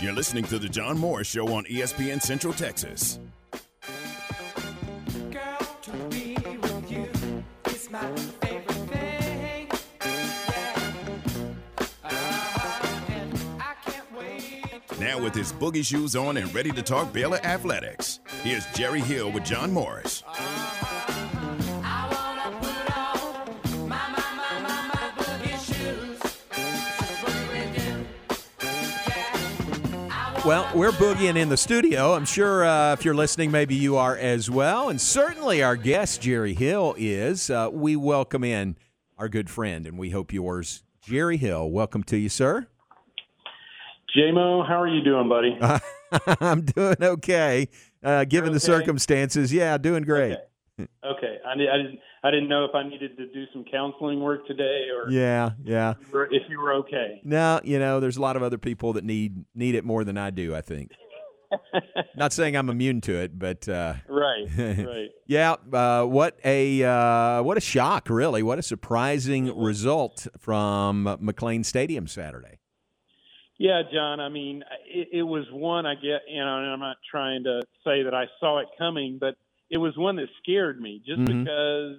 You're listening to The John Morris Show on ESPN Central Texas. Girl, to be with you is my favorite thing. Yeah. Uh-huh. And I can't wait Now, with his boogie shoes on and ready to talk Baylor athletics, here's Jerry Hill with John Morris. Uh-huh. Well, we're boogieing in the studio. I'm sure uh, if you're listening, maybe you are as well. And certainly our guest, Jerry Hill, is. Uh, we welcome in our good friend, and we hope yours, Jerry Hill. Welcome to you, sir. JMO, how are you doing, buddy? I'm doing okay, uh, given the circumstances. Yeah, doing great. Okay, I, di- I didn't I didn't know if I needed to do some counseling work today or Yeah, yeah. if you were- if you were okay. No, you know, there's a lot of other people that need need it more than I do. I think. Not saying I'm immune to it, but uh, Right, right. Yeah, uh, what a uh, what a shock, really! What a surprising result from McLane Stadium Saturday. Yeah, John. I mean, it, it was one I get. You know, and I'm not trying to say that I saw it coming, but it was one that scared me just Mhm. because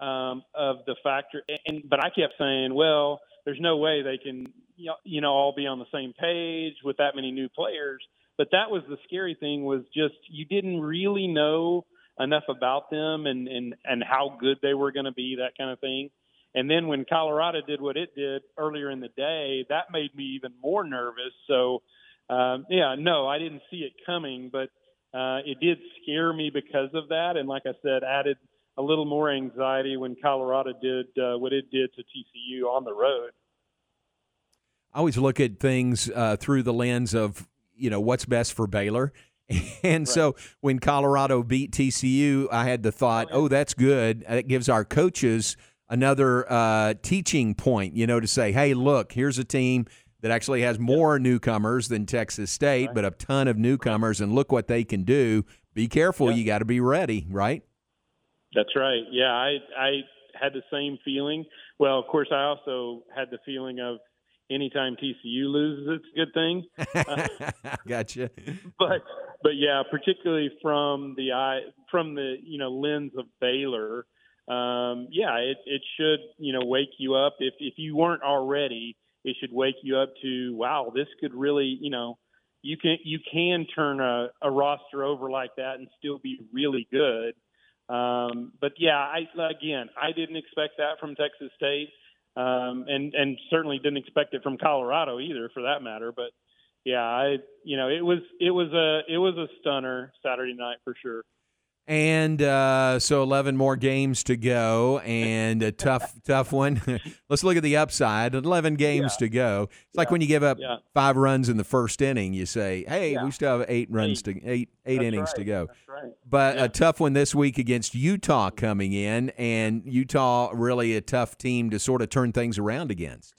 um, of the factor. And but I kept saying, well, there's no way they can, you know, you know, all be on the same page with that many new players. But that was the scary thing was just you didn't really know enough about them and and and how good they were going to be, that kind of thing. And then when Colorado did what it did earlier in the day, that made me even more nervous. So, um, yeah, no, I didn't see it coming, but uh, it did scare me because of that. And like I said, added a little more anxiety when Colorado did uh, what it did to TCU on the road. I always look at things uh, through the lens of you know what's best for Baylor. And so when Colorado beat TCU, I had the thought, oh, that's good. It gives our coaches another uh, teaching point, you know, to say, hey, look, here's a team that actually has more newcomers than Texas State, but a ton of newcomers, and look what they can do. Be careful. You got to be ready, right? That's right. Yeah, I I had the same feeling. Well, of course, I also had the feeling of anytime TCU loses, it's a good thing. gotcha. but but yeah, particularly from the eye from the you know lens of Baylor, um, yeah, it it should you know wake you up if if you weren't already, it should wake you up to wow, this could really you know you can you can turn a, a roster over like that and still be really good. Um, but yeah, I again, I didn't expect that from Texas State, um, and and certainly didn't expect it from Colorado either, for that matter. But yeah, I you know it was it was a it was a stunner Saturday night for sure. And uh, so 11 more games to go, and a tough, tough one. Let's look at the upside. 11 games to go. It's like when you give up Yeah. five runs in the first inning, you say, "Hey, Yeah. we still have eight runs Eight. to eight eight That's innings right. to go." Right. But Yeah. a tough one this week against Utah coming in, and Utah really a tough team to sort of turn things around against.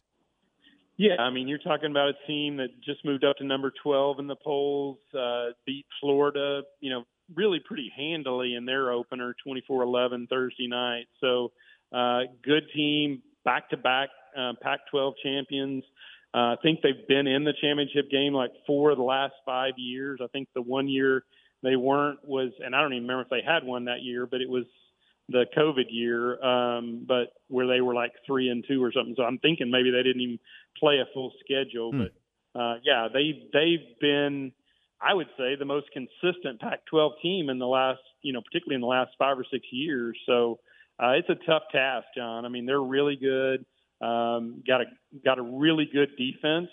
Yeah, I mean, you're talking about a team that just moved up to number 12 in the polls, uh, beat Florida, you know, really pretty handily in their opener, 24-11 Thursday night. So, uh, good team, back-to-back uh, Pac-12 champions. Uh, I think they've been in the championship game like four of the last five years. I think the one year they weren't was, and I don't even remember if they had one that year, but it was the COVID year, um, but where they were like three and two or something. So I'm thinking maybe they didn't even play a full schedule. Hmm. But uh, yeah, they they've been, I would say, the most consistent Pac-12 team in the last, you know, particularly in the last five or six years. So uh, it's a tough task, John. I mean, they're really good. Um, got a got a really good defense.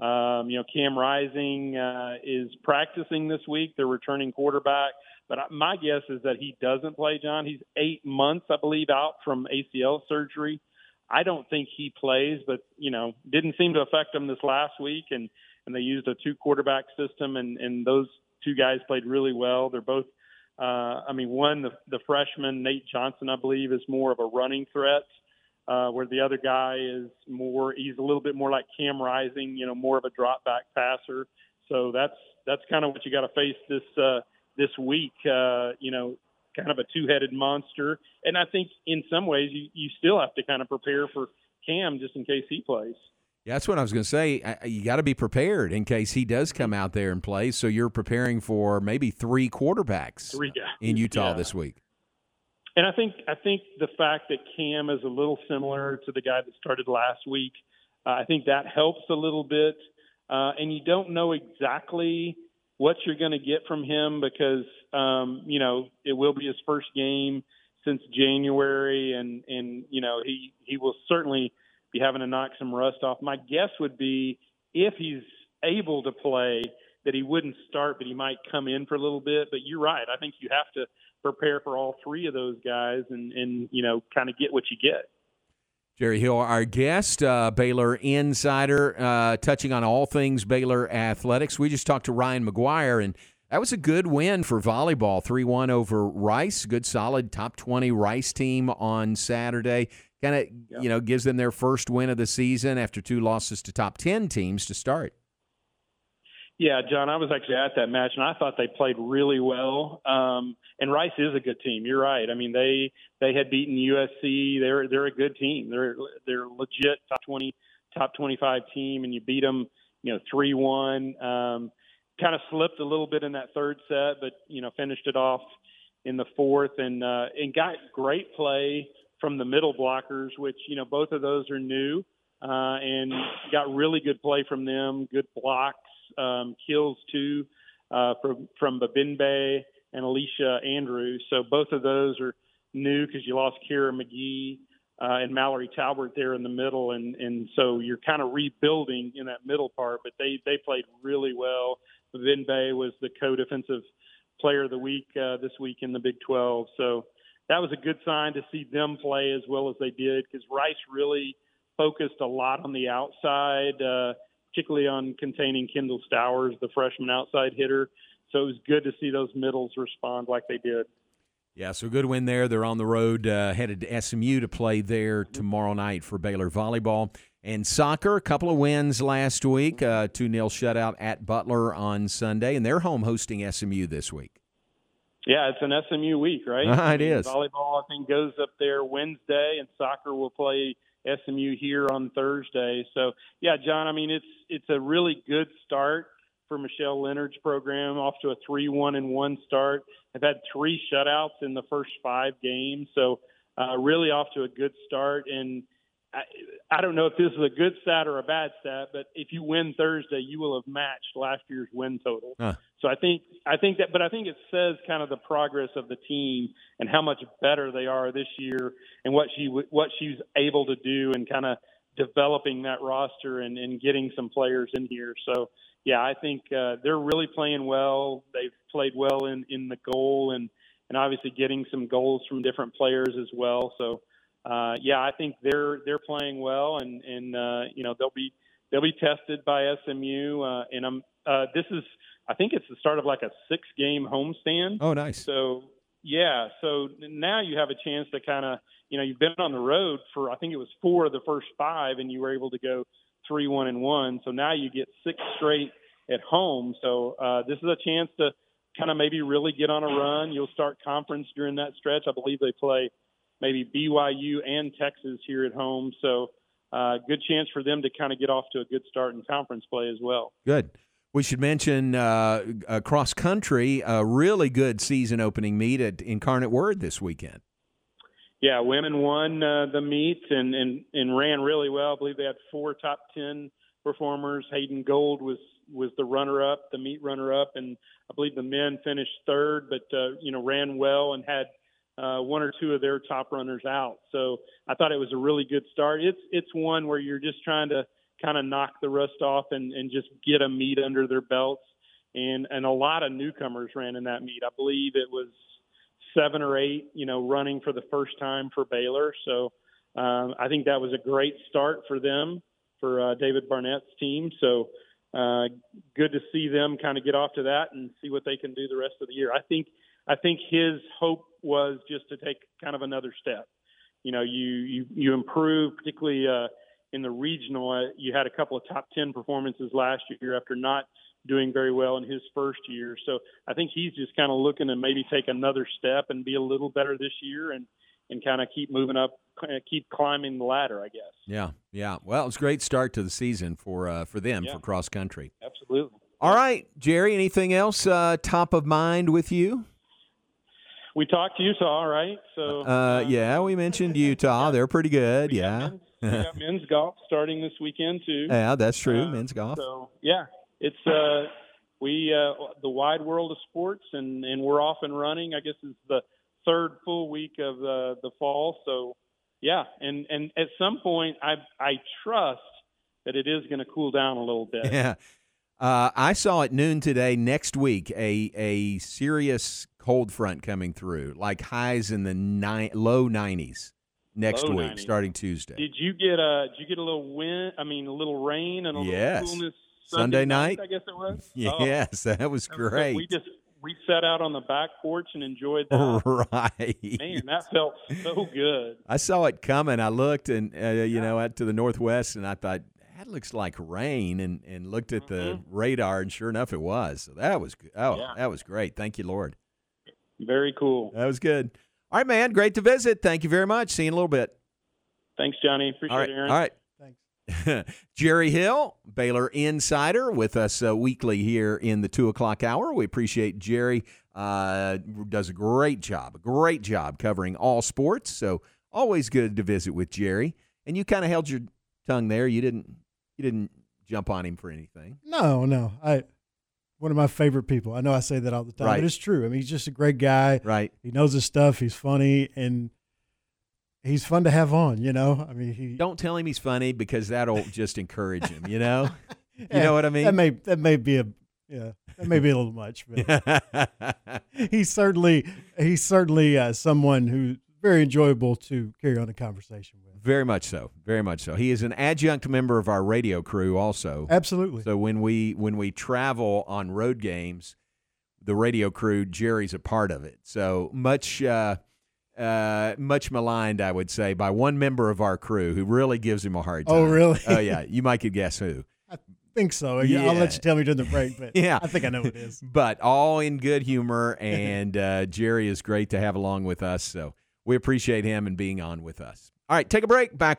Um, you know, Cam Rising uh, is practicing this week. They're returning quarterback. But my guess is that he doesn't play, John. He's eight months, I believe, out from ACL surgery. I don't think he plays, but you know, didn't seem to affect him this last week, and and they used a two quarterback system, and and those two guys played really well. They're both, uh, I mean, one the the freshman Nate Johnson, I believe, is more of a running threat, uh, where the other guy is more. He's a little bit more like Cam Rising, you know, more of a drop back passer. So that's that's kind of what you got to face this uh, this week. Uh, you know, kind of a two-headed monster. And I think in some ways you, you still have to kind of prepare for Cam just in case he plays. Yeah, that's what I was going to say. I- You got to be prepared in case he does come out there and play. So you're preparing for maybe three quarterbacks Three guys. in Utah Yeah. this week. And I think I think the fact that Cam is a little similar to the guy that started last week, uh, I think that helps a little bit. Uh, and you don't know exactly what you're going to get from him because um, you know it will be his first game since January, and and you know he he will certainly be having to knock some rust off. My guess would be if he's able to play that he wouldn't start, but he might come in for a little bit. But you're right. I think you have to prepare for all three of those guys and and you know kind of get what you get. Jerry Hill, our guest, uh, Baylor insider, uh, touching on all things Baylor athletics. We just talked to Ryan McGuyre, and that was a good win for volleyball 3 1 over Rice. Good, solid top 20 Rice team on Saturday. Kind of, you know, gives them their first win of the season after two losses to top 10 teams to start. Yeah, John, I was actually at that match, and I thought they played really well. Um, and Rice is a good team. You're right. I mean, they they had beaten USC. They're they're a good team. They're they're legit top twenty, top twenty five team, and you beat them, you know, three one. Um, kind of slipped a little bit in that third set, but you know, finished it off in the fourth, and uh, and got great play from the middle blockers, which you know both of those are new, uh, and got really good play from them. Good blocks um, kills too uh, from from Babinbe and Alicia Andrews. So both of those are new because you lost Kira McGhee uh, and Mallory Talbert there in the middle, and and so you're kind of rebuilding in that middle part. But they they played really well. Babinbe was the co-defensive player of the week uh, this week in the Big 12. So that was a good sign to see them play as well as they did because Rice really focused a lot on the outside. Uh, particularly on containing Kendall Stowers, the freshman outside hitter. So it was good to see those middles respond like they did. Yeah, so good win there. They're on the road, uh, headed to SMU to play there tomorrow night for Baylor volleyball and soccer. A couple of wins last week, uh, two 0 shutout at Butler on Sunday, and they're home hosting SMU this week. Yeah, it's an SMU week, right? Uh, it is. Volleyball, I think, goes up there Wednesday, and soccer will play SMU here on Thursday. So, yeah, John, I mean, it's it's a really good start for Michelle Lenard's program, off to a three-one and one start. They've had three shutouts in the first five games, so uh, really off to a good start. And I, I don't know if this is a good stat or a bad stat, but if you win Thursday, you will have matched last year's win total. Huh. So I think I think that, but I think it says kind of the progress of the team and how much better they are this year, and what she what she's able to do, and kind of developing that roster and, and getting some players in here. So yeah, I think uh, they're really playing well. They've played well in in the goal and and obviously getting some goals from different players as well. So uh, yeah, I think they're they're playing well, and and uh, you know they'll be they'll be tested by SMU. Uh, and I'm uh, this is I think it's the start of like a six game homestand. Oh, nice. So yeah, so now you have a chance to kind of you know you've been on the road for I think it was four of the first five, and you were able to go three one and one. So now you get six straight at home. So uh, this is a chance to kind of maybe really get on a run. You'll start conference during that stretch. I believe they play maybe BYU and Texas here at home. So uh, good chance for them to kind of get off to a good start in conference play as well. Good. We should mention uh, uh, cross country, a really good season opening meet at Incarnate Word this weekend. Yeah, women won uh, the meet and, and and ran really well. I believe they had four top ten performers. Hayden Gold was was the runner up, the meet runner up, and I believe the men finished third, but uh, you know ran well and had uh, one or two of their top runners out. So I thought it was a really good start. It's it's one where you're just trying to kind of knock the rust off and, and just get a meet under their belts. And and a lot of newcomers ran in that meet. I believe it was seven or eight, you know, running for the first time for Baylor. So um, I think that was a great start for them, for uh, David Barnett's team. So uh, good to see them kind of get off to that and see what they can do the rest of the year. I think I think his hope was just to take kind of another step. You know, you you you improve, particularly uh, in the regional. Uh, you had a couple of top ten performances last year after not doing very well in his first year. So I think he's just kind of looking to maybe take another step and be a little better this year and and kind of keep moving up, kinda keep climbing the ladder. I guess. Yeah, yeah. Well, it's a great start to the season for uh, for them Yeah. for cross country. Absolutely. All right, Jerry. Anything else uh, top of mind with you? We talked Utah, right? So Uh, yeah, we mentioned Utah. They're pretty good. we Yeah, men's, we got men's golf starting this weekend too. yeah, that's true. Uh, Men's golf. So yeah, it's uh we uh the wide world of sports and and we're off and running. I guess it's the third full week of uh, the fall. So yeah, and and at some point I I trust that it is going to cool down a little bit. Yeah. Uh, I saw at noon today. Next week, a a serious cold front coming through, like highs in the nine, low nineties next Low week, 90s. starting Tuesday. Did you get a did you get a little wind? I mean, a little rain and a Yes. little coolness Sunday night? I guess it was. Oh, yes, that was that was great. We just we sat out on the back porch and enjoyed that. right. Man, that felt so good. I saw it coming. I looked and uh, you know out to the northwest, and I thought that looks like rain, and and looked at the radar, and sure enough, it was. So that was. Oh, Mm-hmm. Yeah. that was great. Thank you, Lord. Very cool. That was good. All right, man. Great to visit. Thank you very much. See you in a little bit. Thanks, Johnny. Appreciate All right. it, Aaron. All right. Thanks. Jerry Hill, Baylor Insider, with us uh, weekly here in the two o'clock hour. We appreciate Jerry. Uh, does a great job, a great job covering all sports. So always good to visit with Jerry. And you kind of held your tongue there. You didn't. You didn't jump on him for anything. No, no. I one of my favorite people. I know I say that all the time, Right. but it's true. I mean, he's just a great guy. Right. He knows his stuff. He's funny and he's fun to have on. You know, I mean, he Don't tell him he's funny because that'll just encourage him. You know. You Yeah, know what I mean? That may that may be a yeah, that may be a little much, but he's certainly he's certainly uh, someone who's very enjoyable to carry on a conversation with. Very much so. Very much so. He is an adjunct member of our radio crew also. Absolutely. So when we when we travel on road games, the radio crew, Jerry's a part of it. So much uh, uh, much maligned, I would say, by one member of our crew who really gives him a hard time. Oh, really? Oh yeah. You might could guess who. I think so. Yeah, I'll let you tell me during the break, but Yeah. I think I know who it is. But all in good humor, and uh, Jerry is great to have along with us. So we appreciate him and being on with us. All right, take a break. Back.